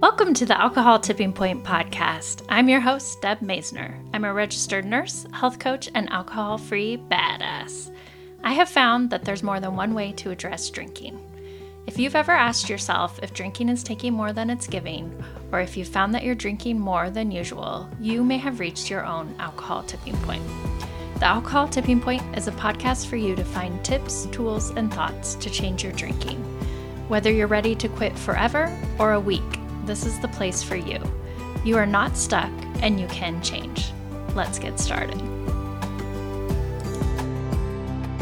Welcome to the Alcohol Tipping Point podcast. I'm your host, Deb Masner. I'm a registered nurse, health coach, and alcohol free badass. I have found that there's more than one way to address drinking. If you've ever asked yourself if drinking is taking more than it's giving, or if you've found that you're drinking more than usual, you may have reached your own alcohol tipping point. The Alcohol Tipping Point is a podcast for you to find tips, tools, and thoughts to change your drinking. Whether you're ready to quit forever or a week, this is the place for you. You are not stuck and you can change. Let's get started.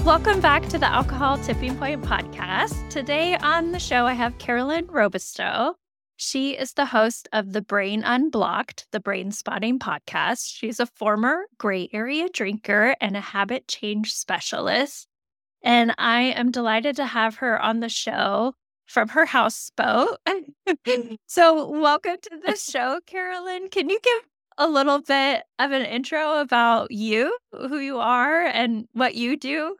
Welcome back to the Alcohol Tipping Point podcast. Today on the show, I have Carolyn Robistow. She is the host of The Brain Unblocked, the brain spotting podcast. She's a former gray area drinker and a habit change specialist. And I am delighted to have her on the show from her houseboat. Mm-hmm. so, welcome to the show, Carolyn. Can you give a little bit of an intro about you, who you are, and what you do?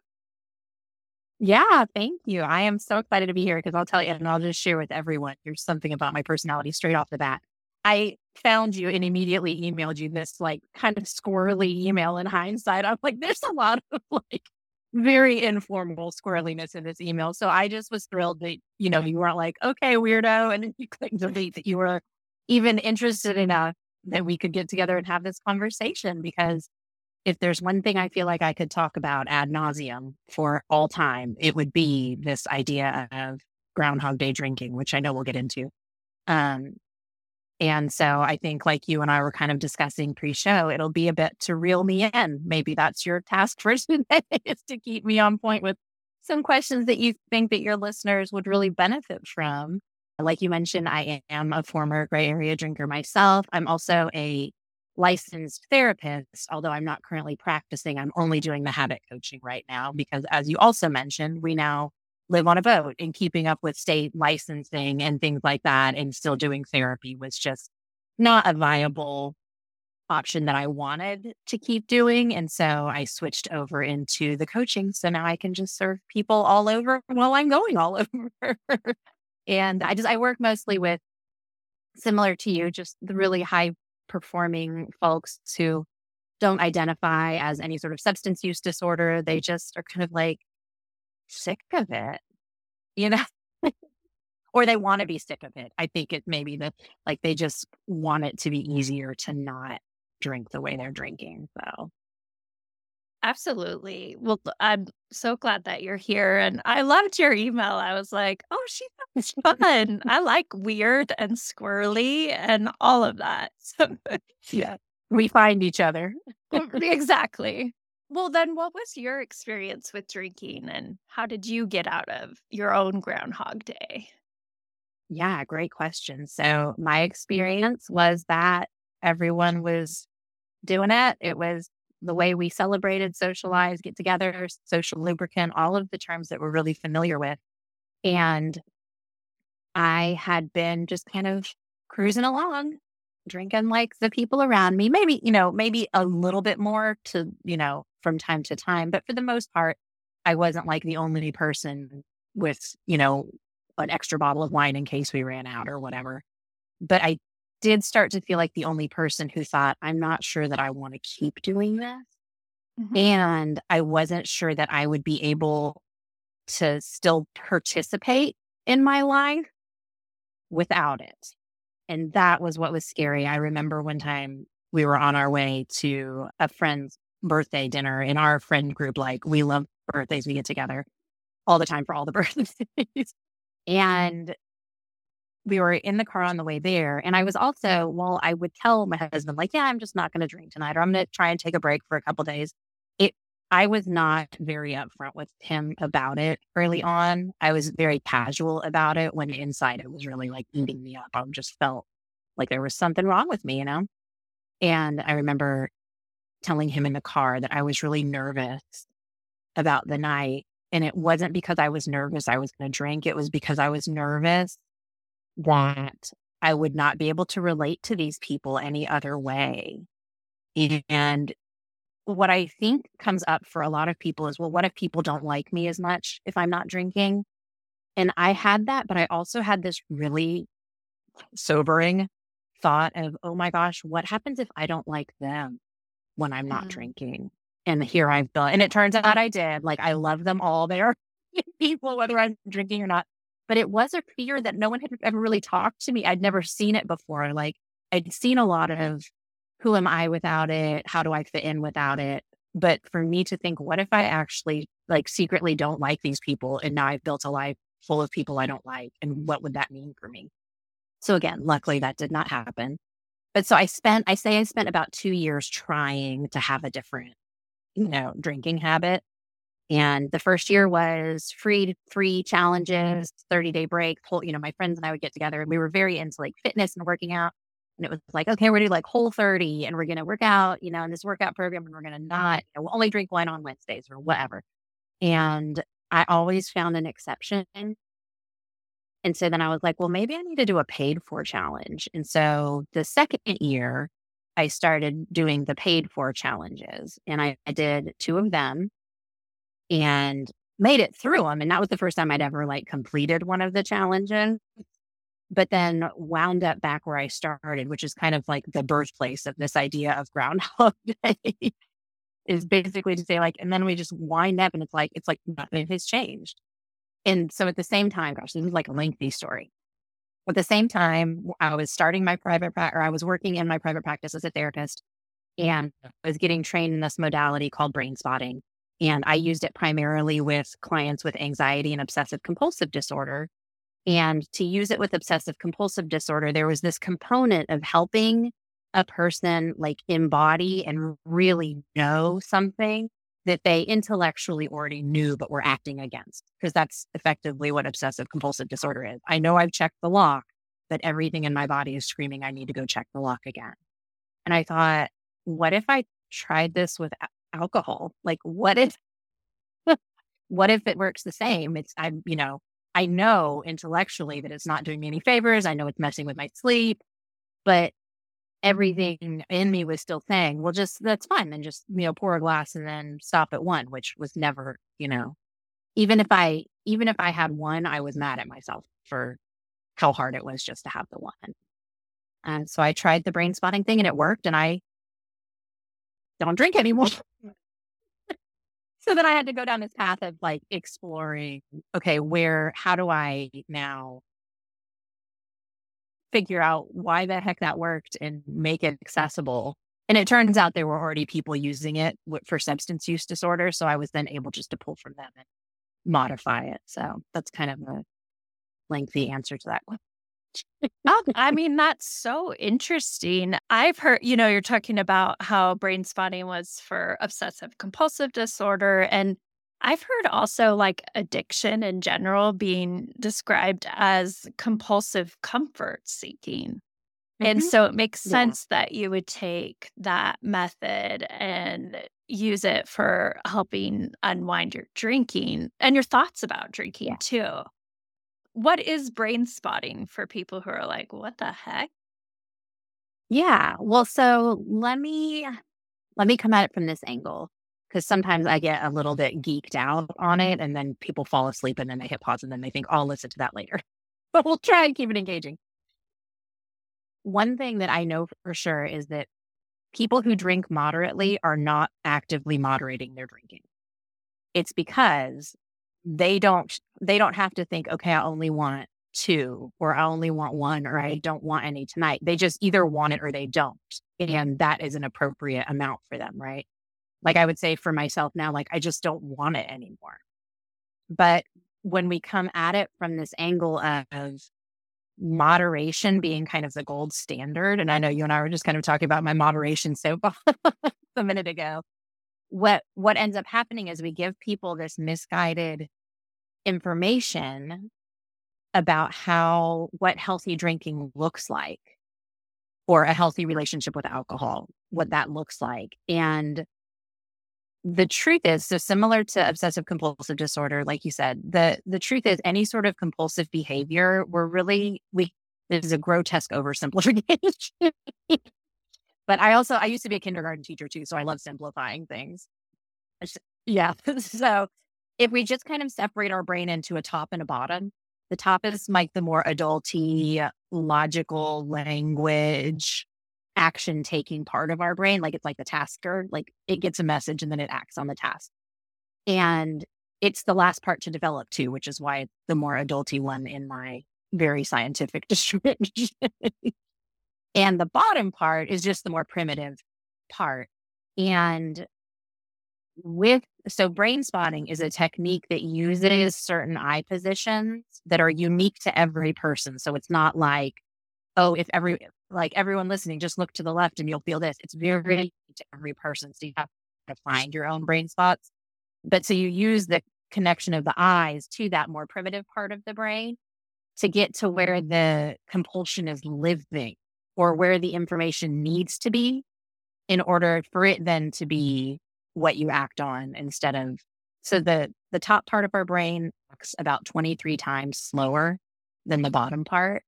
Yeah, thank you. I am so excited to be here because I'll tell you, and I'll just share with everyone. Here's something about my personality straight off the bat. I found you and immediately emailed you this like kind of squirrely email in hindsight. I'm like, there's a lot of like very informal squirreliness in this email. So I just was thrilled that, you know, you weren't like, okay, weirdo. And you clicked delete that you were even interested enough that we could get together and have this conversation because if there's one thing I feel like I could talk about ad nauseum for all time, it would be this idea of Groundhog Day drinking, which I know we'll get into. Um, and so I think, like you and I were kind of discussing pre show, it'll be a bit to reel me in. Maybe that's your task for today is to keep me on point with some questions that you think that your listeners would really benefit from. Like you mentioned, I am a former gray area drinker myself. I'm also a licensed therapist, although I'm not currently practicing. I'm only doing the habit coaching right now because, as you also mentioned, we now live on a boat and keeping up with state licensing and things like that and still doing therapy was just not a viable option that I wanted to keep doing. And so I switched over into the coaching. So now I can just serve people all over while I'm going all over. and I just, I work mostly with similar to you, just the really high performing folks who don't identify as any sort of substance use disorder. They just are kind of like, sick of it, you know? or they want to be sick of it. I think it maybe that like they just want it to be easier to not drink the way they're drinking. So Absolutely. Well, I'm so glad that you're here. And I loved your email. I was like, oh, she sounds fun. I like weird and squirrely and all of that. So, yeah, we find each other. exactly. Well, then what was your experience with drinking and how did you get out of your own Groundhog Day? Yeah, great question. So, my experience was that everyone was doing it. It was the way we celebrated, socialized, get together, social lubricant, all of the terms that we're really familiar with. And I had been just kind of cruising along, drinking like the people around me, maybe, you know, maybe a little bit more to, you know, from time to time. But for the most part, I wasn't like the only person with, you know, an extra bottle of wine in case we ran out or whatever. But I did start to feel like the only person who thought, I'm not sure that I want to keep doing this. Mm-hmm. And I wasn't sure that I would be able to still participate in my life without it. And that was what was scary. I remember one time we were on our way to a friend's birthday dinner in our friend group. Like we love birthdays, we get together all the time for all the birthdays. and we were in the car on the way there. And I was also, well, I would tell my husband, like, yeah, I'm just not going to drink tonight, or I'm going to try and take a break for a couple days. It, I was not very upfront with him about it early on. I was very casual about it when inside it was really like eating me up. I just felt like there was something wrong with me, you know? And I remember telling him in the car that I was really nervous about the night. And it wasn't because I was nervous I was going to drink. It was because I was nervous that I would not be able to relate to these people any other way. And what I think comes up for a lot of people is, well, what if people don't like me as much if I'm not drinking? And I had that, but I also had this really sobering thought of, oh my gosh, what happens if I don't like them when I'm not Mm. drinking? And here I've built, and it turns out I did. Like I love them all. They are people, whether I'm drinking or not. But it was a fear that no one had ever really talked to me. I'd never seen it before. Like I'd seen a lot of who am I without it? How do I fit in without it? But for me to think, what if I actually like secretly don't like these people and now I've built a life full of people I don't like? And what would that mean for me? So again, luckily that did not happen. But so I spent, I say I spent about two years trying to have a different, you know, drinking habit. And the first year was free, free challenges, 30 day break. Whole, you know, my friends and I would get together and we were very into like fitness and working out. And it was like, okay, we're doing like whole 30 and we're going to work out, you know, in this workout program and we're going to not, you know, we'll only drink wine on Wednesdays or whatever. And I always found an exception. And so then I was like, well, maybe I need to do a paid for challenge. And so the second year, I started doing the paid for challenges and I, I did two of them and made it through them. And that was the first time I'd ever like completed one of the challenges but then wound up back where I started, which is kind of like the birthplace of this idea of Groundhog Day, is basically to say like, and then we just wind up and it's like, it's like nothing has changed. And so at the same time, gosh, this is like a lengthy story. At the same time, I was starting my private practice, or I was working in my private practice as a therapist, and I was getting trained in this modality called brain spotting. And I used it primarily with clients with anxiety and obsessive compulsive disorder and to use it with obsessive compulsive disorder, there was this component of helping a person like embody and really know something that they intellectually already knew but were acting against. Because that's effectively what obsessive compulsive disorder is. I know I've checked the lock, but everything in my body is screaming, I need to go check the lock again. And I thought, what if I tried this with alcohol? Like, what if, what if it works the same? It's, I'm, you know, I know intellectually that it's not doing me any favors. I know it's messing with my sleep, but everything in me was still saying, well, just that's fine. Then just, you know, pour a glass and then stop at one, which was never, you know, even if I, even if I had one, I was mad at myself for how hard it was just to have the one. And so I tried the brain spotting thing and it worked and I don't drink anymore. so then I had to go down this path of like exploring, okay, where, how do I now figure out why the heck that worked and make it accessible? And it turns out there were already people using it for substance use disorder. So I was then able just to pull from them and modify it. So that's kind of a lengthy answer to that one. oh, I mean, that's so interesting. I've heard, you know, you're talking about how brain spotting was for obsessive compulsive disorder. And I've heard also like addiction in general being described as compulsive comfort seeking. And Mhm. so it makes Yeah. sense that you would take that method and use it for helping unwind your drinking and your thoughts about drinking Yeah. too. What is brain spotting for people who are like, what the heck? Yeah. Well, so let me let me come at it from this angle because sometimes I get a little bit geeked out on mm-hmm. it and then people fall asleep and then they hit pause and then they think, oh, I'll listen to that later. But we'll try and keep it engaging. One thing that I know for sure is that people who drink moderately are not actively moderating their drinking. It's because they don't they don't have to think, okay, I only want two or I only want one or I don't want any tonight. They just either want it or they don't. And that is an appropriate amount for them, right? Like I would say for myself now, like I just don't want it anymore. But when we come at it from this angle of moderation being kind of the gold standard, and I know you and I were just kind of talking about my moderation soapbox a minute ago. What what ends up happening is we give people this misguided information about how what healthy drinking looks like or a healthy relationship with alcohol, what that looks like. And the truth is so similar to obsessive compulsive disorder like you said the the truth is any sort of compulsive behavior we're really we this is a grotesque oversimplification. But i also i used to be a kindergarten teacher too so i love simplifying things. Yeah so if we just kind of separate our brain into a top and a bottom The top is like the more adulty, logical language, action taking part of our brain. Like it's like the tasker, like it gets a message and then it acts on the task. And it's the last part to develop too, which is why the more adulty one in my very scientific description. and the bottom part is just the more primitive part. And with so brain spotting is a technique that uses certain eye positions that are unique to every person. So it's not like, oh, if every like everyone listening, just look to the left and you'll feel this. It's very, mm-hmm. very to every person. So you have to find your own brain spots. But so you use the connection of the eyes to that more primitive part of the brain to get to where the compulsion is living or where the information needs to be in order for it then to be what you act on instead of so the the top part of our brain acts about 23 times slower than the bottom part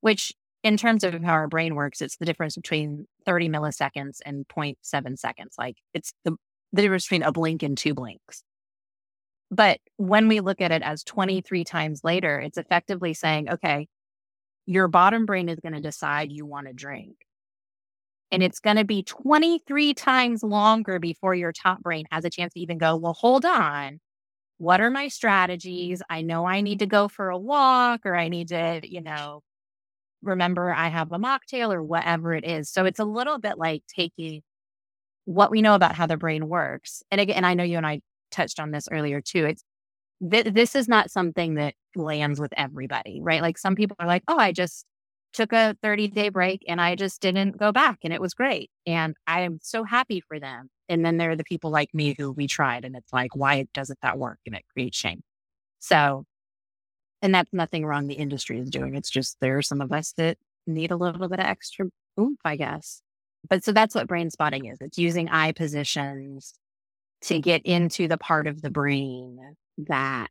which in terms of how our brain works it's the difference between 30 milliseconds and 0.7 seconds like it's the, the difference between a blink and two blinks but when we look at it as 23 times later it's effectively saying okay your bottom brain is going to decide you want to drink and it's going to be 23 times longer before your top brain has a chance to even go, well, hold on. What are my strategies? I know I need to go for a walk or I need to, you know, remember I have a mocktail or whatever it is. So it's a little bit like taking what we know about how the brain works. And again, and I know you and I touched on this earlier too. It's th- this is not something that lands with everybody, right? Like some people are like, oh, I just took a 30 day break and I just didn't go back and it was great. And I am so happy for them. And then there are the people like me who we tried and it's like, why doesn't that work? And it creates shame. So, and that's nothing wrong the industry is doing. It's just there are some of us that need a little bit of extra oomph, I guess. But so that's what brain spotting is. It's using eye positions to get into the part of the brain that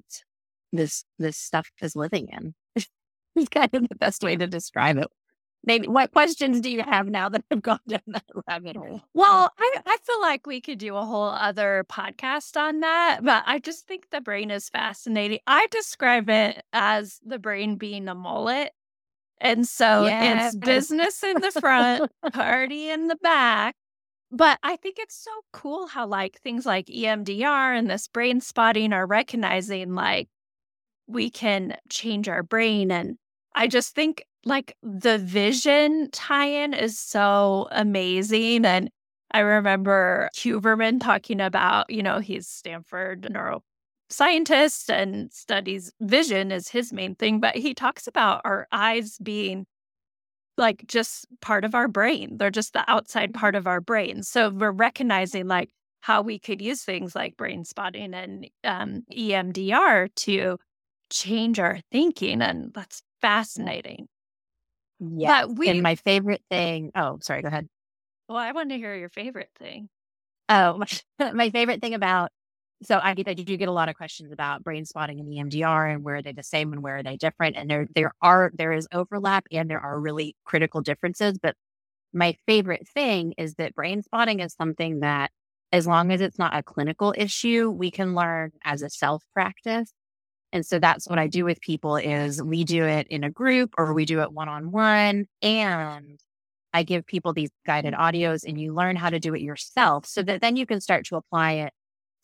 this this stuff is living in is kind of the best way to describe it. Maybe what questions do you have now that I've gone down that rabbit hole? Mm. Well, I, I feel like we could do a whole other podcast on that, but I just think the brain is fascinating. I describe it as the brain being a mullet. And so yes. it's business in the front, party in the back. But I think it's so cool how like things like EMDR and this brain spotting are recognizing like we can change our brain and I just think like the vision tie-in is so amazing. And I remember Huberman talking about, you know, he's Stanford neuroscientist and studies vision is his main thing, but he talks about our eyes being like just part of our brain. They're just the outside part of our brain. So we're recognizing like how we could use things like brain spotting and um, EMDR to change our thinking. And that's fascinating. Yeah. We, and my favorite thing, oh, sorry, go ahead. Well, I want to hear your favorite thing. Oh, my, my favorite thing about so I get that you do get a lot of questions about brain spotting and EMDR and where are they the same and where are they different? And there there are there is overlap and there are really critical differences. But my favorite thing is that brain spotting is something that as long as it's not a clinical issue, we can learn as a self practice. And so that's what I do with people is we do it in a group or we do it one on one and I give people these guided audios and you learn how to do it yourself so that then you can start to apply it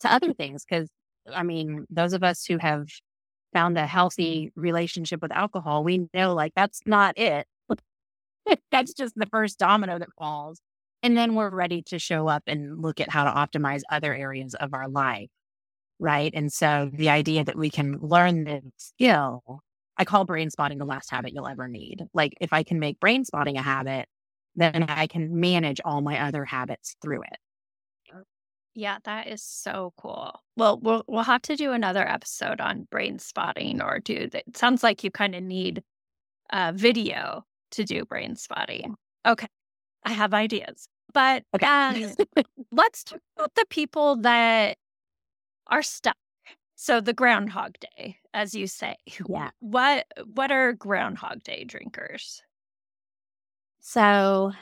to other things cuz I mean those of us who have found a healthy relationship with alcohol we know like that's not it. that's just the first domino that falls. And then we're ready to show up and look at how to optimize other areas of our life right? And so the idea that we can learn this skill, I call brain spotting the last habit you'll ever need. Like if I can make brain spotting a habit, then I can manage all my other habits through it. Yeah, that is so cool. Well, we'll we'll have to do another episode on brain spotting or do that. It sounds like you kind of need a video to do brain spotting. Okay. I have ideas. But okay. um, let's talk about the people that are stuck. So the Groundhog Day, as you say. Yeah. What what are Groundhog Day drinkers? So,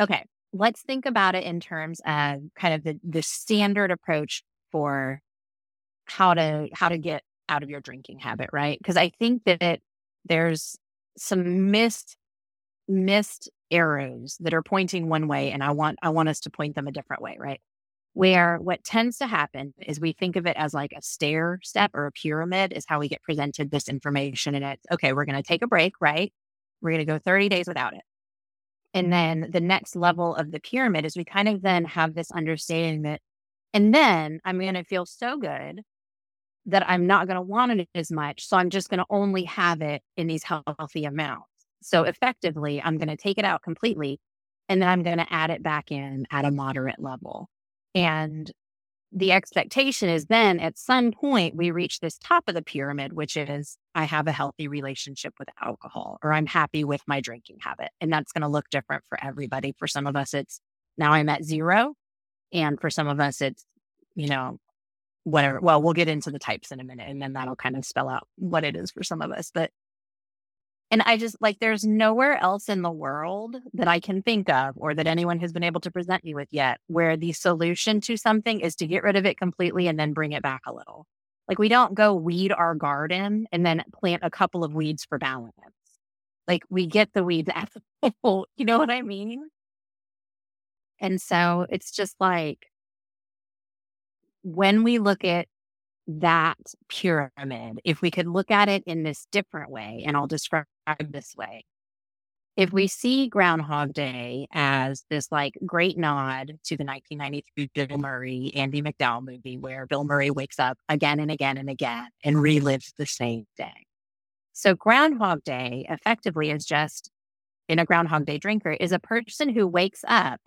okay, let's think about it in terms of kind of the the standard approach for how to how to get out of your drinking habit, right? Because I think that it, there's some missed missed arrows that are pointing one way and I want I want us to point them a different way, right? Where what tends to happen is we think of it as like a stair step or a pyramid is how we get presented this information and it's okay, we're going to take a break, right? We're going to go 30 days without it. And then the next level of the pyramid is we kind of then have this understanding that, and then I'm going to feel so good that I'm not going to want it as much. So I'm just going to only have it in these healthy amounts. So effectively, I'm going to take it out completely and then I'm going to add it back in at a moderate level. And the expectation is then at some point we reach this top of the pyramid, which is I have a healthy relationship with alcohol or I'm happy with my drinking habit. And that's going to look different for everybody. For some of us, it's now I'm at zero. And for some of us, it's, you know, whatever. Well, we'll get into the types in a minute and then that'll kind of spell out what it is for some of us. But, and I just like, there's nowhere else in the world that I can think of or that anyone has been able to present me with yet where the solution to something is to get rid of it completely and then bring it back a little. Like, we don't go weed our garden and then plant a couple of weeds for balance. Like, we get the weeds at the you know what I mean? And so it's just like, when we look at that pyramid, if we could look at it in this different way, and I'll describe this way. If we see Groundhog Day as this like great nod to the 1993 Bill Murray, Andie MacDowell movie where Bill Murray wakes up again and again and again and relives the same day. So Groundhog Day effectively is just in a Groundhog Day drinker is a person who wakes up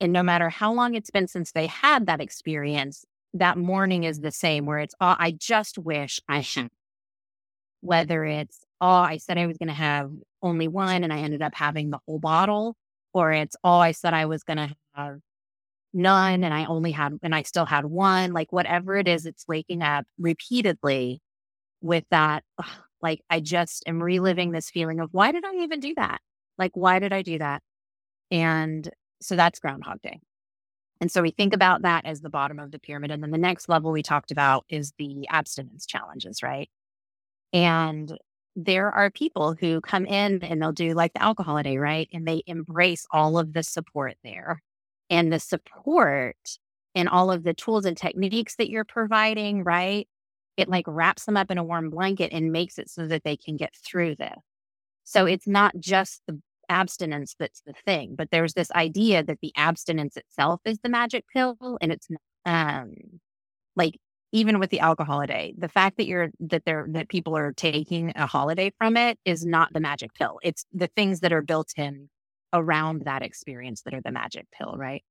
and no matter how long it's been since they had that experience, that morning is the same, where it's, oh, I just wish I had. Whether it's, oh, I said I was going to have only one and I ended up having the whole bottle, or it's, oh, I said I was going to have none and I only had, and I still had one. Like whatever it is, it's waking up repeatedly with that. Like I just am reliving this feeling of why did I even do that? Like, why did I do that? And so that's Groundhog Day. And so we think about that as the bottom of the pyramid. And then the next level we talked about is the abstinence challenges, right? And there are people who come in and they'll do like the alcohol day, right? And they embrace all of the support there and the support and all of the tools and techniques that you're providing, right? It like wraps them up in a warm blanket and makes it so that they can get through this. So it's not just the abstinence that's the thing, but there's this idea that the abstinence itself is the magic pill, and it's um like even with the alcohol day, the fact that you're that they're that people are taking a holiday from it is not the magic pill. It's the things that are built in around that experience that are the magic pill, right?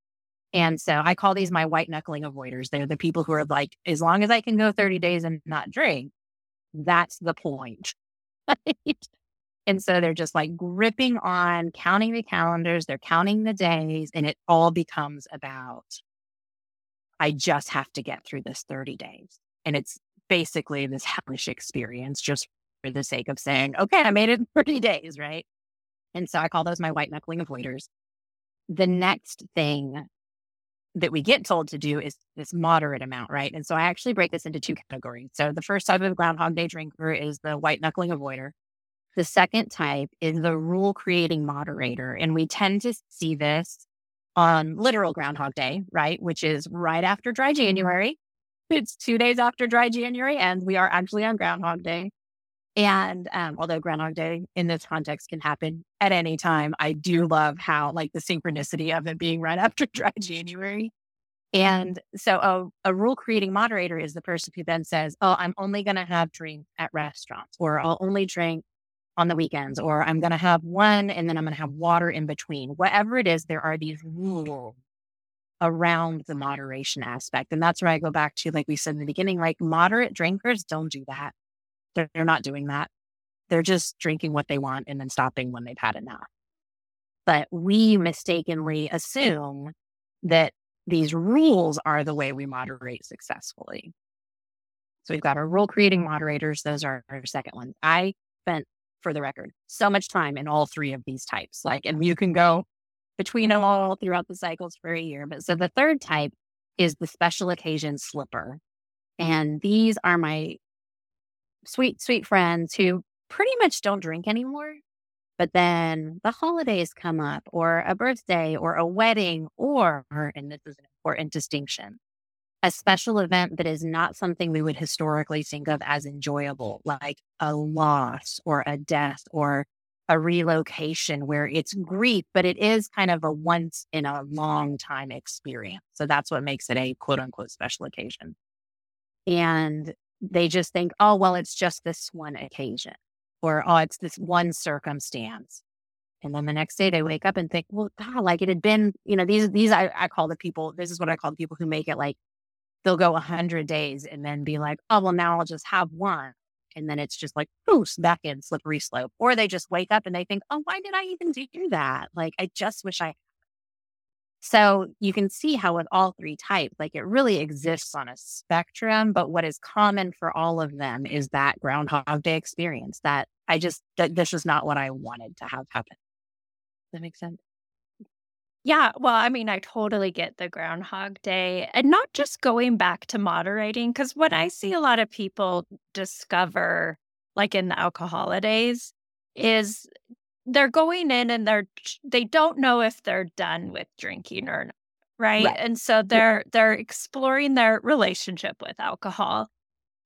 And so I call these my white knuckling avoiders. They're the people who are like, as long as I can go 30 days and not drink, that's the point. Right? And so they're just like gripping on counting the calendars, they're counting the days, and it all becomes about, I just have to get through this 30 days. And it's basically this hellish experience just for the sake of saying, okay, I made it in 30 days, right? And so I call those my white knuckling avoiders. The next thing that we get told to do is this moderate amount, right? And so I actually break this into two categories. So the first type of Groundhog Day drinker is the white knuckling avoider. The second type is the rule creating moderator. And we tend to see this on literal Groundhog Day, right? Which is right after dry January. It's two days after dry January and We are actually on Groundhog Day. And um, although Groundhog Day in this context can happen at any time, I do love how, like, the synchronicity of it being right after dry January. And so a, a rule creating moderator is the person who then says, Oh, I'm only going to have drinks at restaurants, or I'll only drink on the weekends, or I'm going to have one and then I'm going to have water in between. Whatever it is, there are these rules around the moderation aspect. And that's where I go back to, like we said in the beginning, like moderate drinkers don't do that. They're, they're not doing that. They're just drinking what they want and then stopping when they've had enough. But we mistakenly assume that these rules are the way we moderate successfully. So we've got our rule creating moderators. Those are our second ones. I spent for the record. So much time in all three of these types. Like, and you can go between them all throughout the cycles for a year. But so the third type is the special occasion slipper. And these are my sweet, sweet friends who pretty much don't drink anymore. But then the holidays come up, or a birthday, or a wedding, or, and this is an important distinction, a special event that is not something we would historically think of as enjoyable, like a loss or a death or a relocation where it's grief, but it is kind of a once in a long time experience. So that's what makes it a quote unquote special occasion. And they just think, oh, well, it's just this one occasion or, oh, it's this one circumstance. And then the next day they wake up and think, well, God, like it had been, you know, these, these, I, I call the people, this is what I call the people who make it like they'll go a hundred days and then be like, oh, well, now I'll just have one. And then it's just like, boost back in slippery slope. Or they just wake up and they think, oh, why did I even do that? Like, I just wish I. So you can see how with all three types, like it really exists on a spectrum. But what is common for all of them is that Groundhog Day experience that I just, that this is not what I wanted to have happen. Does that make sense? Yeah, well, I mean, I totally get the Groundhog Day and not just going back to moderating. Because what I see a lot of people discover, like in the alcohol days, is they're going in and they're they don't know if they're done with drinking or not, right? Right. And so they're they're exploring their relationship with alcohol.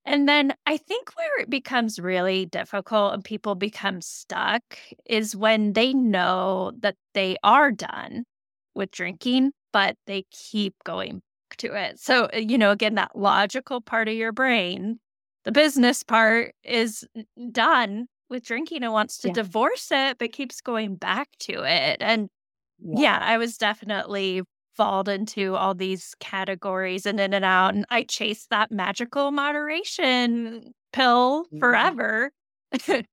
And then I think where it becomes really difficult and people become stuck is when they know that they are done with drinking, but they keep going back to it. So, uh, you know, again, that logical part of your brain, the business part is done with drinking and wants to Yeah. divorce it, but keeps going back to it. And Yeah. yeah, I was definitely fall into all these categories and in and out. And I chased that magical moderation pill Mhm. forever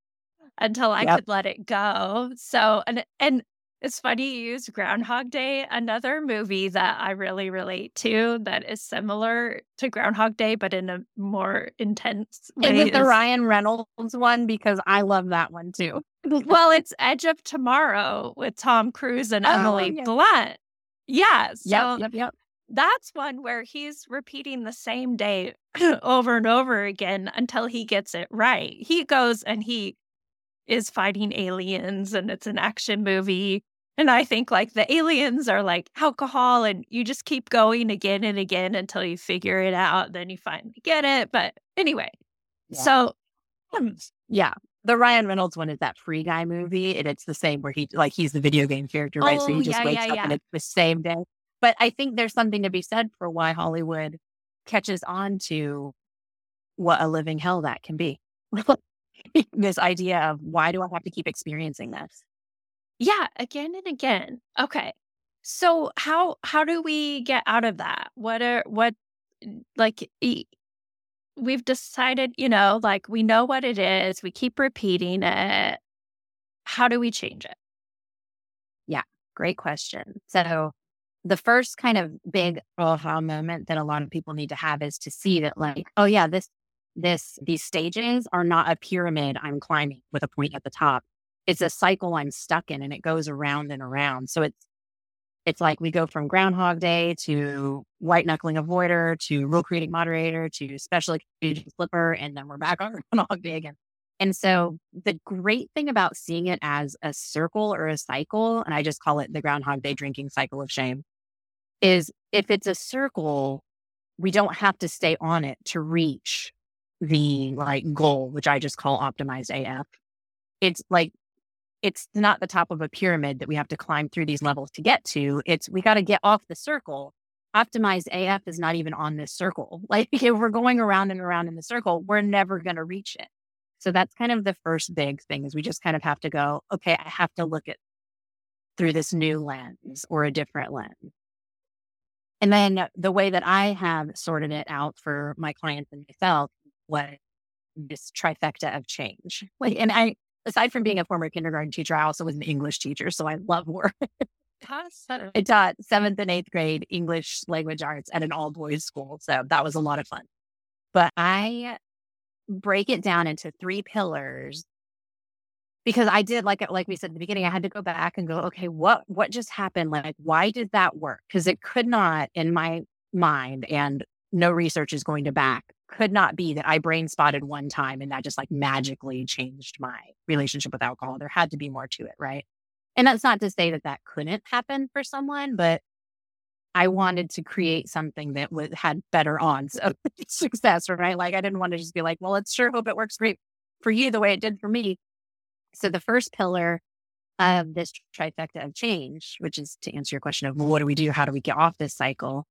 until I Yep. could let it go. So, and and it's funny you use Groundhog Day, another movie that I really relate to that is similar to Groundhog Day, but in a more intense Is it the is- Ryan Reynolds one? Because I love that one too. well, it's Edge of Tomorrow with Tom Cruise and Oh, Emily yeah. Blunt. Yeah. So Yep, yep, yep. that's one where he's repeating the same day over and over again until he gets it right. He goes and he is fighting aliens and it's an action movie. And I think like the aliens are like alcohol and you just keep going again and again until you figure it out. Then you finally get it. But anyway, Yeah. so um, Yeah. The Ryan Reynolds one is that Free Guy movie, and it's the same where he like he's the video game character, right? so Oh, he just yeah, wakes yeah, up and it's the same day. But I think there's something to be said for why Hollywood catches on to what a living hell that can be. this idea of why do I have to keep experiencing this? Yeah, again and again. Okay. So how how do we get out of that? What are what like we've decided, you know, like we know what it is, we keep repeating it. How do we change it? Yeah, great question. So, the first kind of big aha moment that a lot of people need to have is to see that, like, oh yeah, this, this, these stages are not a pyramid I'm climbing with a point at the top. It's a cycle I'm stuck in, and it goes around and around. So it's, it's like we go from Groundhog Day to white knuckling avoider to rule creating moderator to special occasion flipper, and then we're back on Groundhog Day again. And so the great thing about seeing it as a circle or a cycle, and I just call it the Groundhog Day drinking cycle of shame, is if it's a circle, we don't have to stay on it to reach the like goal, which I just call optimized AF. It's like it's not the top of a pyramid that we have to climb through these levels to get to. It's we got to get off the circle. Optimized AF is not even on this circle. Like if we're going around and around in the circle, we're never going to reach it. So that's kind of the first big thing is we just kind of have to go, okay, I have to look at through this new lens or a different lens. And then the way that I have sorted it out for my clients and myself was this trifecta of change. Like, and I, aside from being a former kindergarten teacher, I also was an English teacher. So I love work. I taught seventh and eighth grade English language arts at an all boys school. So that was a lot of fun. But I break it down into three pillars because I did like like we said at the beginning, I had to go back and go, okay, what what just happened? Like, why did that work? Because it could not in my mind, and no research is going to back could not be that I brain spotted one time and that just like magically changed my relationship with alcohol. There had to be more to it, right? And that's not to say that that couldn't happen for someone, but I wanted to create something that would had better odds of success, right? Like I didn't want to just be like, well, let's sure hope it works great for you the way it did for me. So the first pillar of this trifecta of change, which is to answer your question of well, what do we do? How do we get off this cycle?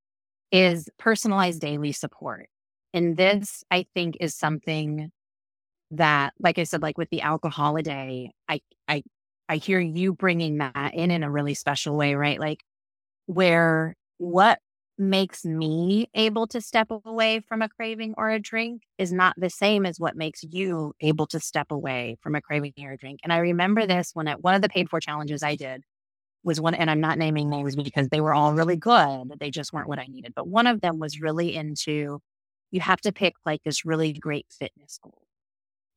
Is personalized daily support. And this, I think, is something that, like I said, like with the alcohol a day, I, I, I hear you bringing that in in a really special way, right? Like where what makes me able to step away from a craving or a drink is not the same as what makes you able to step away from a craving or a drink. And I remember this when at one of the paid for challenges I did was one, and I'm not naming names because they were all really good. They just weren't what I needed. But one of them was really into you have to pick like this really great fitness goal.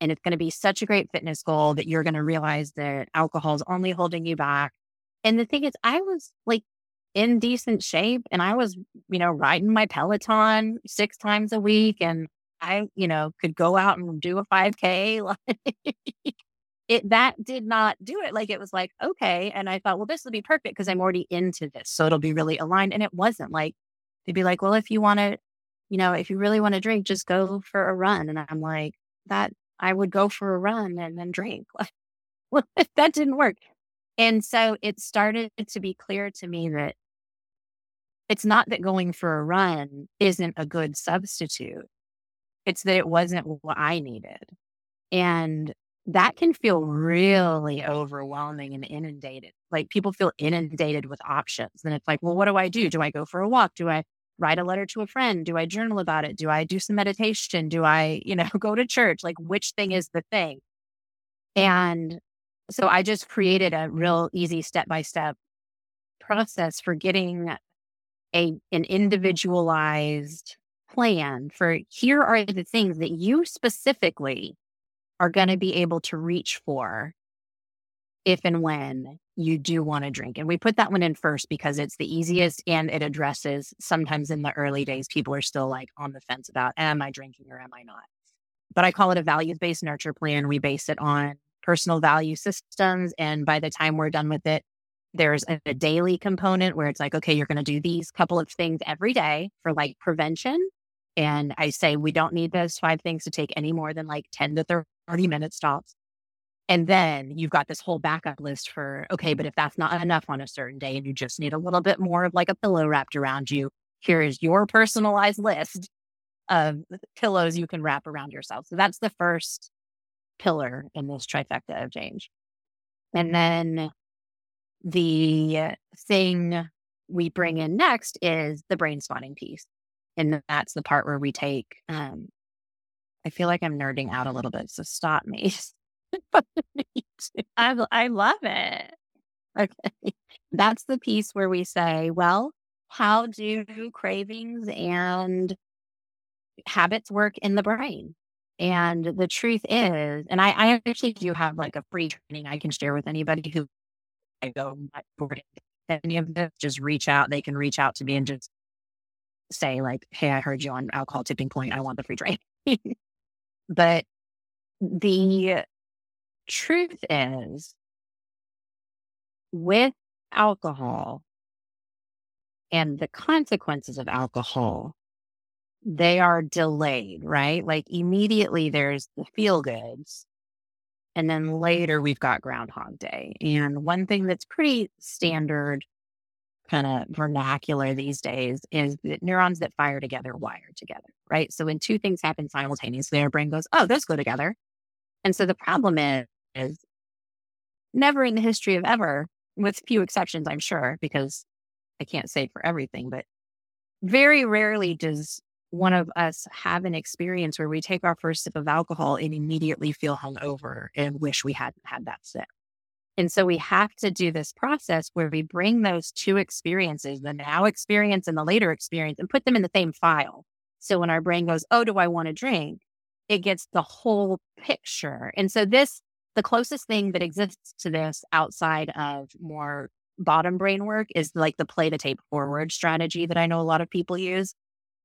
And it's going to be such a great fitness goal that you're going to realize that alcohol is only holding you back. And the thing is, I was like in decent shape and I was, you know, riding my Peloton six times a week and I, you know, could go out and do a 5K. Like it that did not do it. Like it was like, okay. And I thought, well, this will be perfect because I'm already into this. So it'll be really aligned. And it wasn't like they'd be like, well, if you want to, you know, if you really want to drink, just go for a run. And I'm like, that I would go for a run and then drink. that didn't work. And so it started to be clear to me that it's not that going for a run isn't a good substitute. It's that it wasn't what I needed. And that can feel really overwhelming and inundated. Like people feel inundated with options. And it's like, well, what do I do? Do I go for a walk? Do I write a letter to a friend? Do I journal about it? Do I do some meditation? Do I, you know, go to church? Like which thing is the thing? And so I just created a real easy step by step process for getting a an individualized plan for here are the things that you specifically are going to be able to reach for if and when you do want to drink. And we put that one in first because it's the easiest and it addresses sometimes in the early days, people are still like on the fence about, am I drinking or am I not? But I call it a values based nurture plan. We base it on personal value systems. And by the time we're done with it, there's a, a daily component where it's like, okay, you're going to do these couple of things every day for like prevention. And I say we don't need those five things to take any more than like 10 to 30 minute stops. And then you've got this whole backup list for, okay, but if that's not enough on a certain day and you just need a little bit more of like a pillow wrapped around you, here is your personalized list of pillows you can wrap around yourself. So that's the first pillar in this trifecta of change. And then the thing we bring in next is the brain spotting piece. And that's the part where we take, um, I feel like I'm nerding out a little bit. So stop me. I, I love it. Okay. That's the piece where we say, well, how do cravings and habits work in the brain? And the truth is, and I, I actually do have like a free training I can share with anybody who I go board any of this, just reach out. They can reach out to me and just say like, "Hey, I heard you on alcohol tipping point. I want the free training." but the truth is, with alcohol and the consequences of alcohol, they are delayed, right? Like immediately there's the feel goods and then later we've got Groundhog Day. And one thing that's pretty standard kind of vernacular these days is that neurons that fire together wire together, right? So when two things happen simultaneously, our brain goes, oh, those go together. And so the problem is, is never in the history of ever, with few exceptions, I'm sure, because I can't say for everything, but very rarely does one of us have an experience where we take our first sip of alcohol and immediately feel hungover and wish we hadn't had that sip. And so we have to do this process where we bring those two experiences, the now experience and the later experience, and put them in the same file. So when our brain goes, Oh, do I want to drink? It gets the whole picture. And so this, the closest thing that exists to this outside of more bottom brain work is like the play the tape forward strategy that I know a lot of people use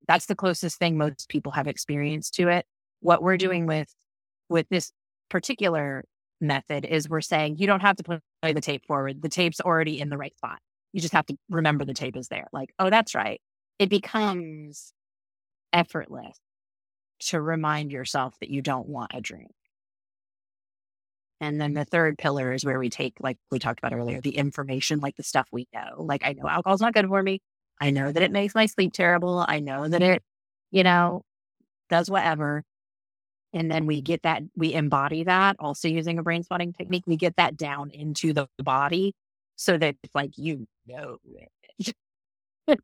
that's the closest thing most people have experienced to it. What we're doing mm-hmm. with with this particular method is we're saying you don't have to play the tape forward. The tape's already in the right spot. You just have to remember the tape is there. Like, oh, that's right. It becomes effortless to remind yourself that you don't want a drink. And then the third pillar is where we take, like we talked about earlier, the information, like the stuff we know. Like, I know alcohol's not good for me. I know that it makes my sleep terrible. I know that it, you know, does whatever. And then we get that, we embody that also using a brainspotting technique. We get that down into the body so that it's like, you know it.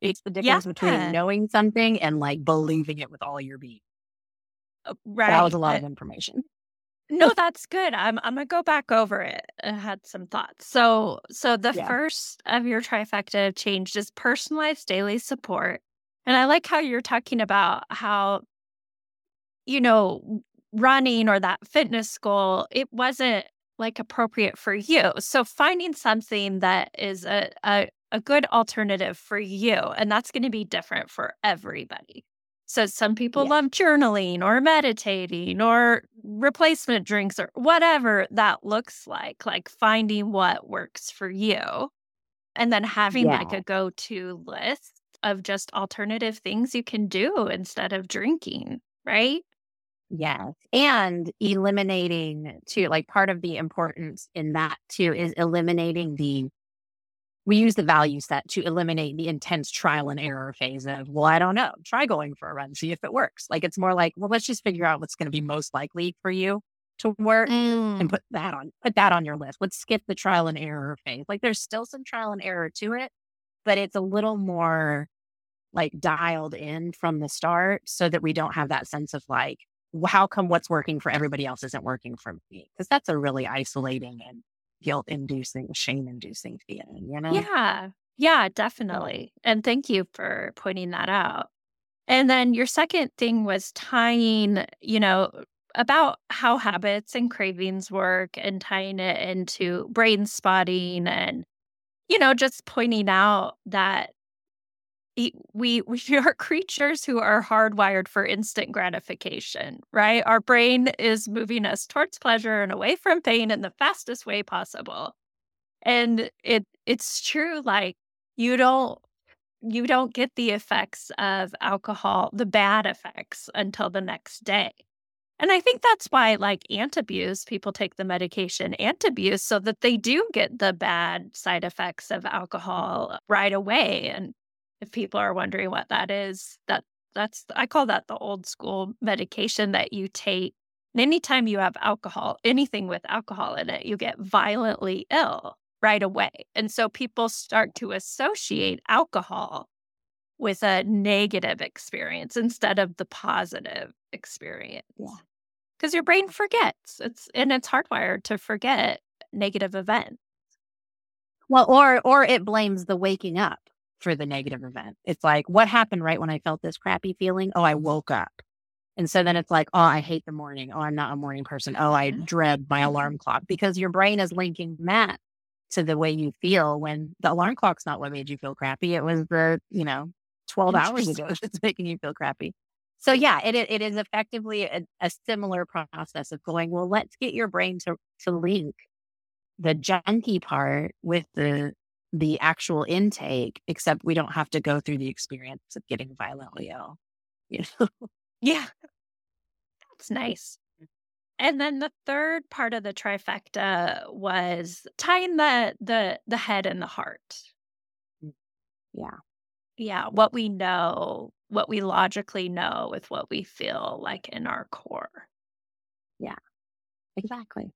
it's the difference yeah. between knowing something and like believing it with all your being. Right. That was a lot of information. No, that's good. I'm I'm gonna go back over it. I had some thoughts. So so the yeah. first of your trifecta of change is personalized daily support. And I like how you're talking about how, you know, running or that fitness goal, it wasn't like appropriate for you. So finding something that is a, a, a good alternative for you, and that's going to be different for everybody. So some people yeah. love journaling or meditating or replacement drinks or whatever that looks like, like finding what works for you. And then having yeah. like a go to list of just alternative things you can do instead of drinking, right? Yes. And eliminating too, like part of the importance in that too is eliminating the we use the value set to eliminate the intense trial and error phase of, well, I don't know, try going for a run, see if it works. Like it's more like, well, let's just figure out what's going to be most likely for you to work mm. and put that on, put that on your list. Let's skip the trial and error phase. Like there's still some trial and error to it, but it's a little more like dialed in from the start so that we don't have that sense of like, how come what's working for everybody else isn't working for me? Because that's a really isolating and guilt inducing, shame inducing feeling, you know? Yeah. Yeah, definitely. And thank you for pointing that out. And then your second thing was tying, you know, about how habits and cravings work and tying it into brainspotting and, you know, just pointing out that we we are creatures who are hardwired for instant gratification, right? Our brain is moving us towards pleasure and away from pain in the fastest way possible. And it it's true like you don't you don't get the effects of alcohol, the bad effects until the next day. And I think that's why, like antabuse, people take the medication antabuse so that they do get the bad side effects of alcohol right away. And if people are wondering what that is, that that's I call that the old school medication that you take. And anytime you have alcohol, anything with alcohol in it, you get violently ill right away. And so people start to associate alcohol with a negative experience instead of the positive experience. Yeah. Because your brain forgets. It's and it's hardwired to forget negative events. Well, or or it blames the waking up for the negative event. It's like, what happened right when I felt this crappy feeling? Oh, I woke up. And so then it's like, oh, I hate the morning. Oh, I'm not a morning person. Oh, I mm-hmm. dread my alarm clock because your brain is linking that to the way you feel when the alarm clock's not what made you feel crappy. It was the, you know, 12 hours ago that's making you feel crappy. So yeah, it it is effectively a, a, similar process of going, well, let's get your brain to to link the junky part with the the actual intake, except we don't have to go through the experience of getting violently ill. You know? Yeah. That's nice. And then the third part of the trifecta was tying the the the head and the heart. Mm. Yeah. Yeah, what we know, what we logically know with what we feel like in our core. Yeah. Exactly.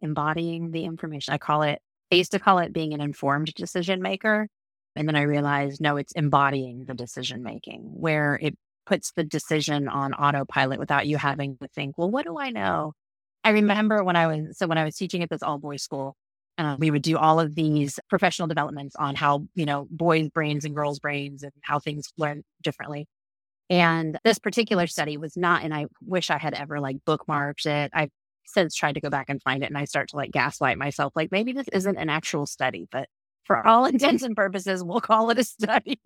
Embodying the information. I call it I used to call it being an informed decision maker. And then I realized, no, it's embodying the decision making where it puts the decision on autopilot without you having to think, well, what do I know? I remember when I was, so when I was teaching at this all boys school, uh, we would do all of these professional developments on how, you know, boys' brains and girls' brains and how things learn differently. And this particular study was not, and I wish I had ever like bookmarked it. I since tried to go back and find it and I start to like gaslight myself, like maybe this isn't an actual study, but for all intents and purposes, we'll call it a study.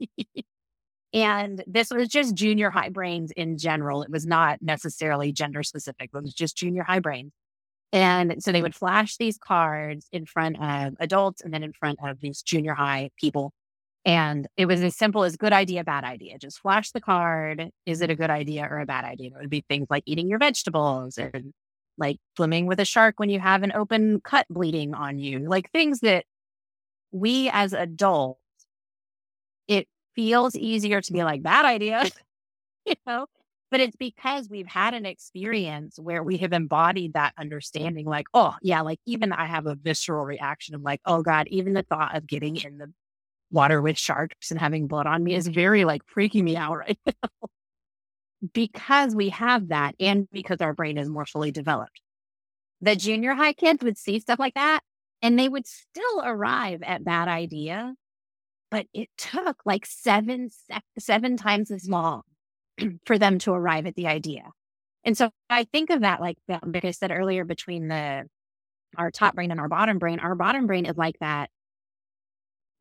And this was just junior high brains in general. It was not necessarily gender specific, it was just junior high brains. And so they would flash these cards in front of adults and then in front of these junior high people. And it was as simple as good idea, bad idea. Just flash the card. Is it a good idea or a bad idea? It would be things like eating your vegetables and like swimming with a shark when you have an open cut bleeding on you, like things that we as adults, it feels easier to be like, bad idea, you know? But it's because we've had an experience where we have embodied that understanding, like, oh, yeah, like even I have a visceral reaction of like, oh God, even the thought of getting in the water with sharks and having blood on me is very like freaking me out right now. Because we have that and because our brain is more fully developed. The junior high kids would see stuff like that and they would still arrive at that idea, but it took like seven, seven times as long for them to arrive at the idea. And so I think of that like, um, like I said earlier, between the our top brain and our bottom brain, our bottom brain is like that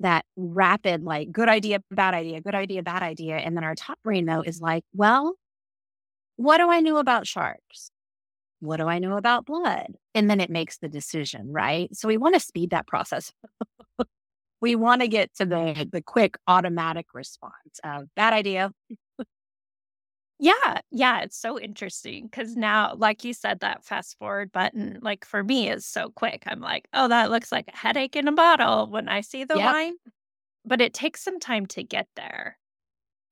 that rapid, like good idea, bad idea, good idea, bad idea. And then our top brain though is like, well, what do I know about sharks? What do I know about blood? And then it makes the decision, right? So we want to speed that process. we want to get to the the quick automatic response of bad idea. yeah, yeah, it's so interesting because now, like you said, that fast forward button, like for me, is so quick. I'm like, oh, that looks like a headache in a bottle when I see the yep. line, but it takes some time to get there.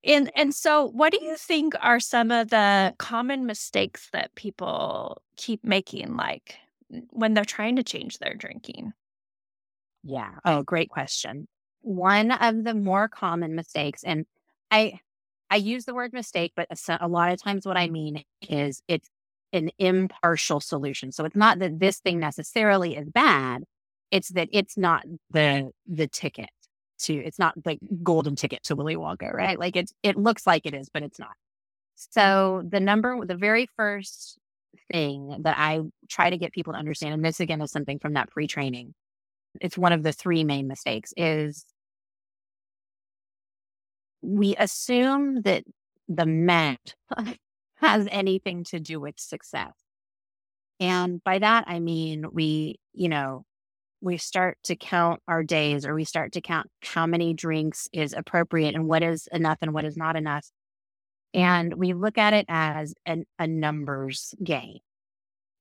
And and so what do you think are some of the common mistakes that people keep making like when they're trying to change their drinking? Yeah. Oh, great question. One of the more common mistakes and I I use the word mistake, but a lot of times what I mean is it's an impartial solution. So it's not that this thing necessarily is bad, it's that it's not the the ticket to it's not the golden ticket to Willy Wonka, right? Like it's it looks like it is, but it's not. So the number the very first thing that I try to get people to understand, and this again is something from that pre-training, it's one of the three main mistakes is we assume that the mat has anything to do with success. And by that I mean we, you know, we start to count our days or we start to count how many drinks is appropriate and what is enough and what is not enough. And we look at it as an, a numbers game.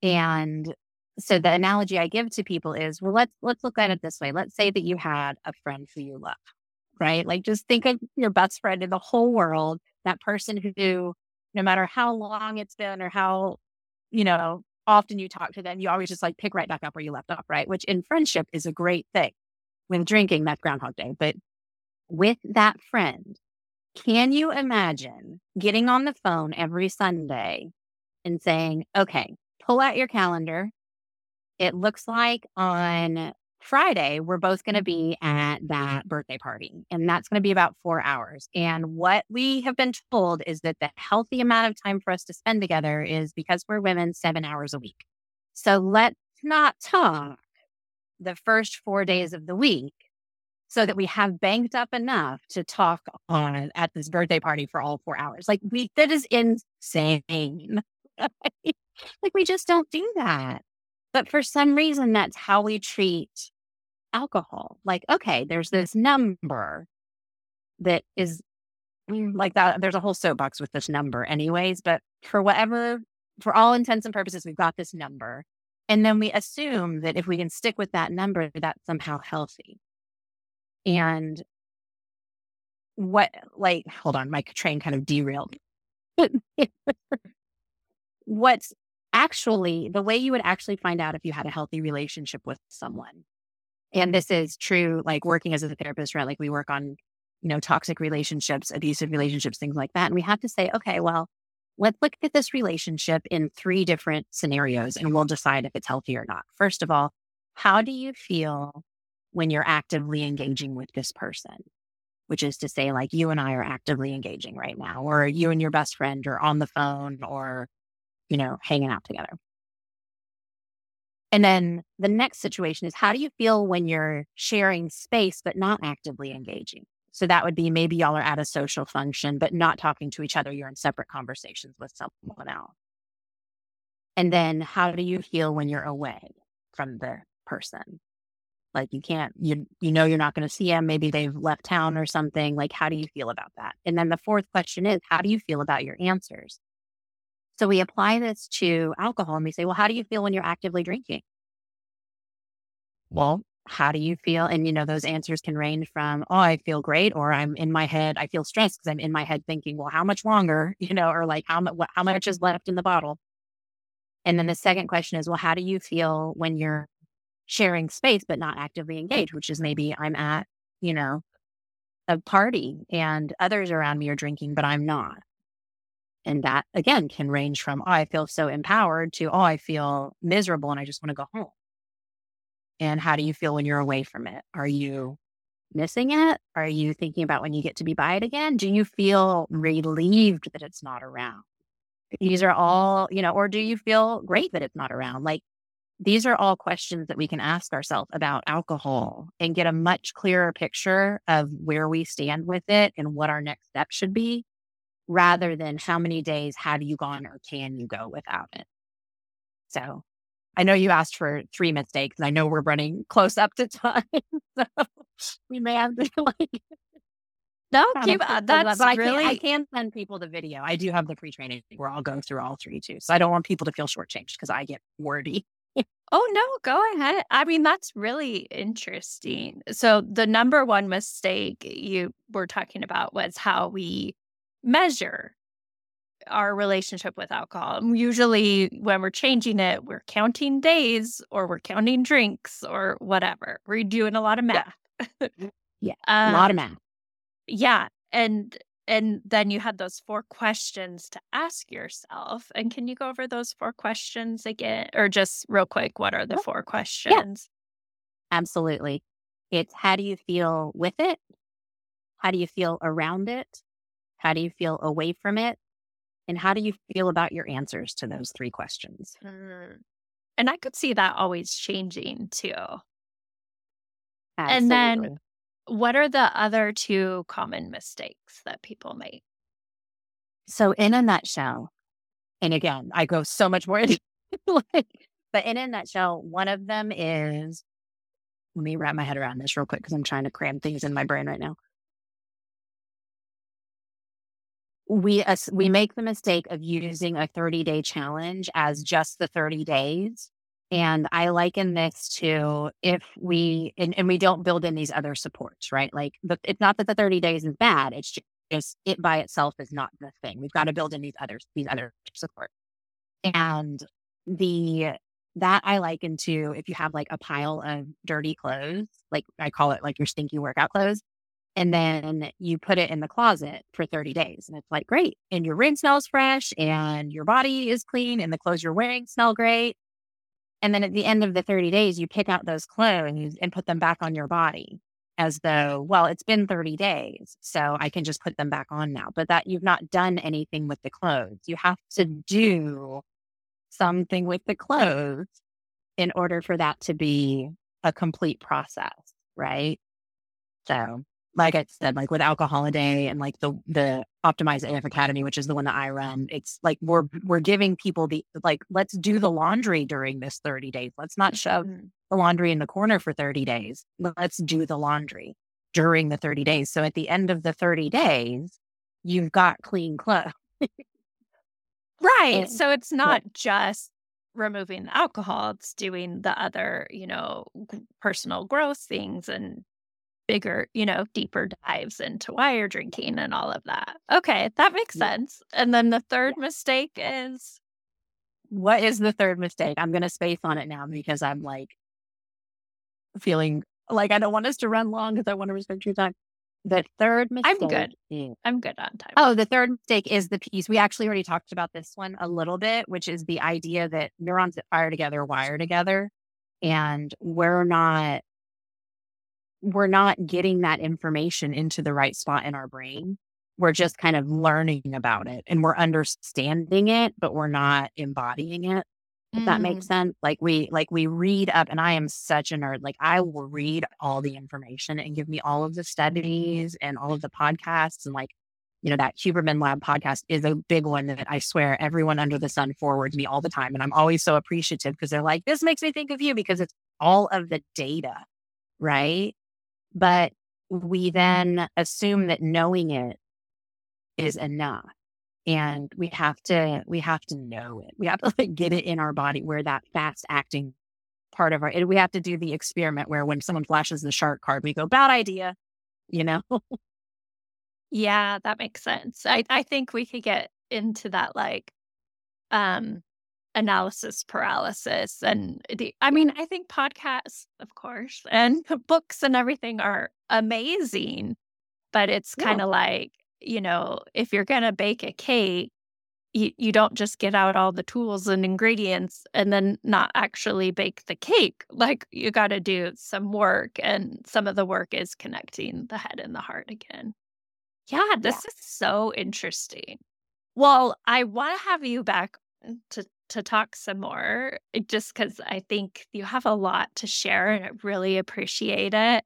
And so the analogy I give to people is, well, let's let's look at it this way. Let's say that you had a friend who you love, right? Like just think of your best friend in the whole world, that person who, no matter how long it's been or how, you know, often you talk to them, you always just like pick right back up where you left off, right? Which in friendship is a great thing. When drinking, that's Groundhog Day. But with that friend, can you imagine getting on the phone every Sunday and saying, okay, pull out your calendar. It looks like on Friday, we're both going to mm-hmm. be at that birthday party, and that's going to be about four hours. And what we have been told is that the healthy amount of time for us to spend together is because we're women, seven hours a week. So let's not talk the first four days of the week so that we have banked up enough to talk on at this birthday party for all four hours. Like we, that is insane. like we just don't do that. But for some reason, that's how we treat alcohol. Like, okay, there's this number that is mm, like that. There's a whole soapbox with this number, anyways. But for whatever, for all intents and purposes, we've got this number. And then we assume that if we can stick with that number, that's somehow healthy. And what, like, hold on, my train kind of derailed. What's actually the way you would actually find out if you had a healthy relationship with someone. And this is true, like working as a therapist, right? Like we work on, you know, toxic relationships, abusive relationships, things like that. And we have to say, okay, well, let's look at this relationship in three different scenarios and we'll decide if it's healthy or not. First of all, how do you feel when you're actively engaging with this person? Which is to say, like you and I are actively engaging right now, or you and your best friend are on the phone or you know, hanging out together. And then the next situation is how do you feel when you're sharing space but not actively engaging? So that would be maybe y'all are at a social function, but not talking to each other. You're in separate conversations with someone else. And then how do you feel when you're away from the person? Like you can't, you you know you're not going to see them. Maybe they've left town or something. Like how do you feel about that? And then the fourth question is, how do you feel about your answers? So we apply this to alcohol and we say, well, how do you feel when you're actively drinking? Well, how do you feel? And, you know, those answers can range from, oh, I feel great, or I'm in my head, I feel stressed because I'm in my head thinking, well, how much longer, you know, or like how much, how much is left in the bottle? And then the second question is, well, how do you feel when you're sharing space, but not actively engaged, which is maybe I'm at, you know, a party and others around me are drinking, but I'm not. And that again can range from, oh, I feel so empowered to, oh, I feel miserable and I just want to go home. And how do you feel when you're away from it? Are you missing it? Are you thinking about when you get to be by it again? Do you feel relieved that it's not around? These are all, you know, or do you feel great that it's not around? Like these are all questions that we can ask ourselves about alcohol and get a much clearer picture of where we stand with it and what our next step should be rather than how many days have you gone or can you go without it. So I know you asked for three mistakes, and I know we're running close up to time. so we may have to like. No, keep uh, that's but really. I can, I can send people the video. I do have the pre training where I'll go through all three too. So I don't want people to feel shortchanged because I get wordy. oh no, go ahead. I mean, that's really interesting. So the number one mistake you were talking about was how we measure our relationship with alcohol. Usually, when we're changing it, we're counting days or we're counting drinks or whatever. We're doing a lot of math. Yeah, yeah. Um, a lot of math. Yeah, and and then you had those four questions to ask yourself. And can you go over those four questions again, or just real quick? What are the four questions? Yeah. Absolutely. It's how do you feel with it? How do you feel around it? How do you feel away from it? And how do you feel about your answers to those three questions? Mm. And I could see that always changing too. Absolutely. And then what are the other two common mistakes that people make? So, in a nutshell, and again, I go so much more into like, but in a nutshell, one of them is let me wrap my head around this real quick because I'm trying to cram things in my brain right now. We uh, we make the mistake of using a 30 day challenge as just the 30 days and i liken this to if we and, and we don't build in these other supports right? Like the, it's not that the 30 days is bad it's just it by itself is not the thing. We've got to build in these other these other support and the that i liken to if you have like a pile of dirty clothes like i call it like your stinky workout clothes and then you put it in the closet for 30 days. And it's like, great. And your room smells fresh and your body is clean and the clothes you're wearing smell great. And then at the end of the 30 days, you pick out those clothes and put them back on your body as though, well, it's been 30 days, so I can just put them back on now. But that you've not done anything with the clothes. You have to do something with the clothes in order for that to be a complete process, right? So like I said, like with Alcohol a Day and like the the Optimize AF Academy, which is the one that I run, it's like we're we're giving people the like, let's do the laundry during this 30 days. Let's not shove mm-hmm. the laundry in the corner for 30 days. Let's do the laundry during the 30 days. So at the end of the 30 days, you've got clean clothes. right. And, so it's not just removing alcohol, it's doing the other, you know, personal growth things and bigger, you know, deeper dives into why you're drinking and all of that. Okay, that makes yeah. sense. And then the third yeah. mistake is what is the third mistake? I'm going to space on it now because I'm like feeling like I don't want us to run long because I want to respect your time. The third mistake. I'm good. Is, I'm good on time. Oh, the third mistake is the piece. We actually already talked about this one a little bit, which is the idea that neurons that fire together wire together. And we're not we're not getting that information into the right spot in our brain. We're just kind of learning about it and we're understanding it, but we're not embodying it. if that makes Mm. sense. Like we like we read up and I am such a nerd. Like I will read all the information and give me all of the studies and all of the podcasts and like, you know, that Huberman Lab podcast is a big one that I swear everyone under the sun forwards me all the time. And I'm always so appreciative because they're like, this makes me think of you because it's all of the data, right? But we then assume that knowing it is enough and we have to we have to know it we have to like get it in our body where that fast acting part of our we have to do the experiment where when someone flashes the shark card we go bad idea you know Yeah, that makes sense. I I think we could get into that like um analysis paralysis and the I mean, I think podcasts, of course, and books and everything are amazing, but it's kind of like, you know, if you're going to bake a cake, you, you don't just get out all the tools and ingredients and then not actually bake the cake. Like you got to do some work, and some of the work is connecting the head and the heart again. Yeah, this is so interesting. Well, I want to have you back uh, to to talk some more, just because I think you have a lot to share, and I really appreciate it.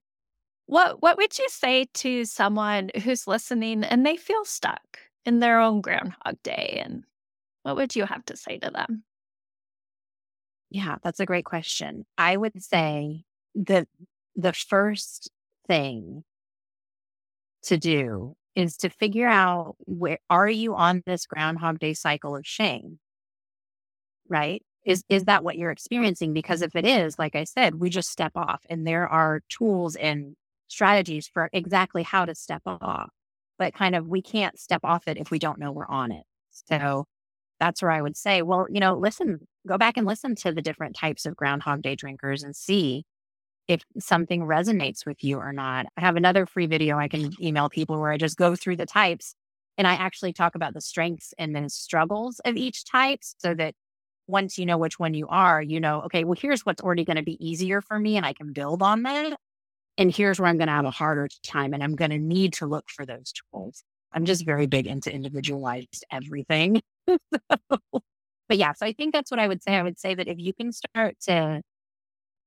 What what would you say to someone who's listening and they feel stuck in their own Groundhog Day, and what would you have to say to them? yeah that's a great question i would mm-hmm. say that the first thing to do is to figure out where are you on this groundhog day cycle of shame right? Is mm-hmm. is that what you're experiencing? Because if it is like i said we just step off and there are tools and strategies for exactly how to step off but kind of we can't step off it if we don't know we're on it. So that's where i would say well you know listen go back and listen to the different types of groundhog day drinkers and see if something resonates with you or not. I have another free video i can email people where i just go through the types and i actually talk about the strengths and then struggles of each type so that once you know which one you are, you know, okay, well, here's what's already going to be easier for me and I can build on that. And here's where I'm going to have a harder time and I'm going to need to look for those tools. I'm just very big into individualized everything. but yeah, so I think that's what I would say. I would say that if you can start to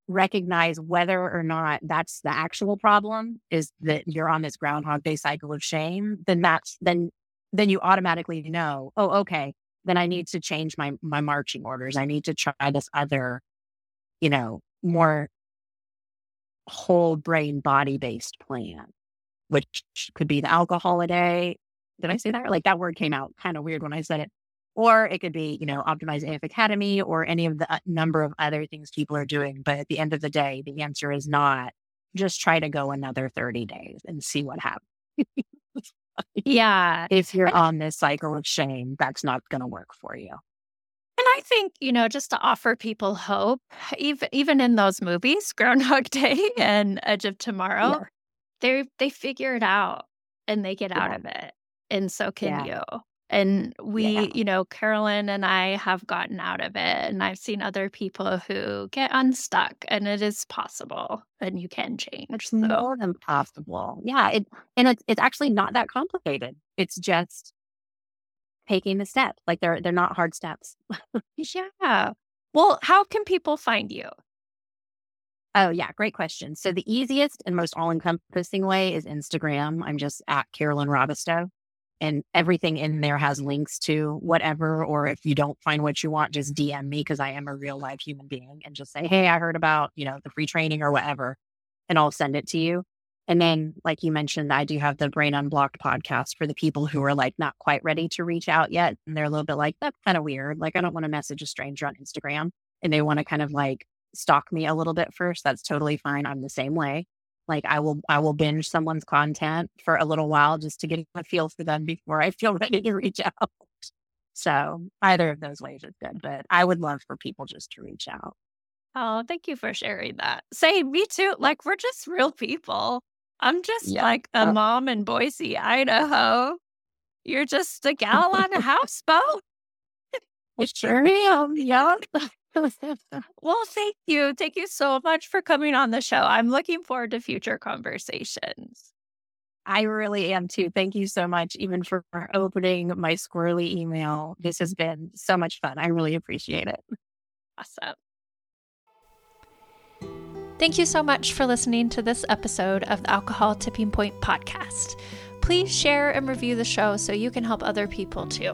recognize whether or not that's the actual problem is that you're on this groundhog day cycle of shame, then that's then then you automatically know, oh, okay, then I need to change my my marching orders. I need to try this other, you know, more whole brain body based plan, which could be the alcohol a day. Did I say that? Like that word came out kind of weird when I said it. Or it could be, you know, optimize AF Academy or any of the uh, number of other things people are doing. But at the end of the day, the answer is not just try to go another 30 days and see what happens. Yeah. if you're on this cycle of shame, that's not going to work for you. And I think, you know, just to offer people hope, even even in those movies, Groundhog Day and Edge of Tomorrow, they they figure it out and they get out of it. And so can Yeah. you. And we, Yeah. you know, Carolyn and I have gotten out of it. And I've seen other people who get unstuck and it is possible and you can change. It's So more than possible. Yeah. It, and it's, it's actually not that complicated. It's just taking the step. Like they're, they're not hard steps. yeah. Well, how can people find you? Oh, yeah. Great question. So, the easiest and most all encompassing way is Instagram. I'm just at Carolyn Robistow, and everything in there has links to whatever. Or if you don't find what you want, just DM me because I am a real live human being and just say, Hey, I heard about, you know, the free training or whatever, and I'll send it to you. And then, like you mentioned, I do have the Brain Unblocked podcast for the people who are like not quite ready to reach out yet. And they're a little bit like, that's kind of weird. Like, I don't want to message a stranger on Instagram. And they want to kind of like stalk me a little bit first. That's totally fine. I'm the same way. Like I will I will binge someone's content for a little while just to get a feel for them before I feel ready to reach out. So either of those ways is good. But I would love for people just to reach out. Oh, thank you for sharing that. Say, me too. Like, we're just real people. I'm just Yeah. like a Uh, mom in Boise, Idaho. You're just a gal on a houseboat. I sure am. Yeah. Well, thank you. Thank you so much for coming on the show. I'm looking forward to future conversations. I really am too. Thank you so much, even for opening my squirrely email. This has been so much fun. I really appreciate it. Awesome. Thank you so much for listening to this episode of the Alcohol Tipping Point podcast. Please share and review the show so you can help other people too.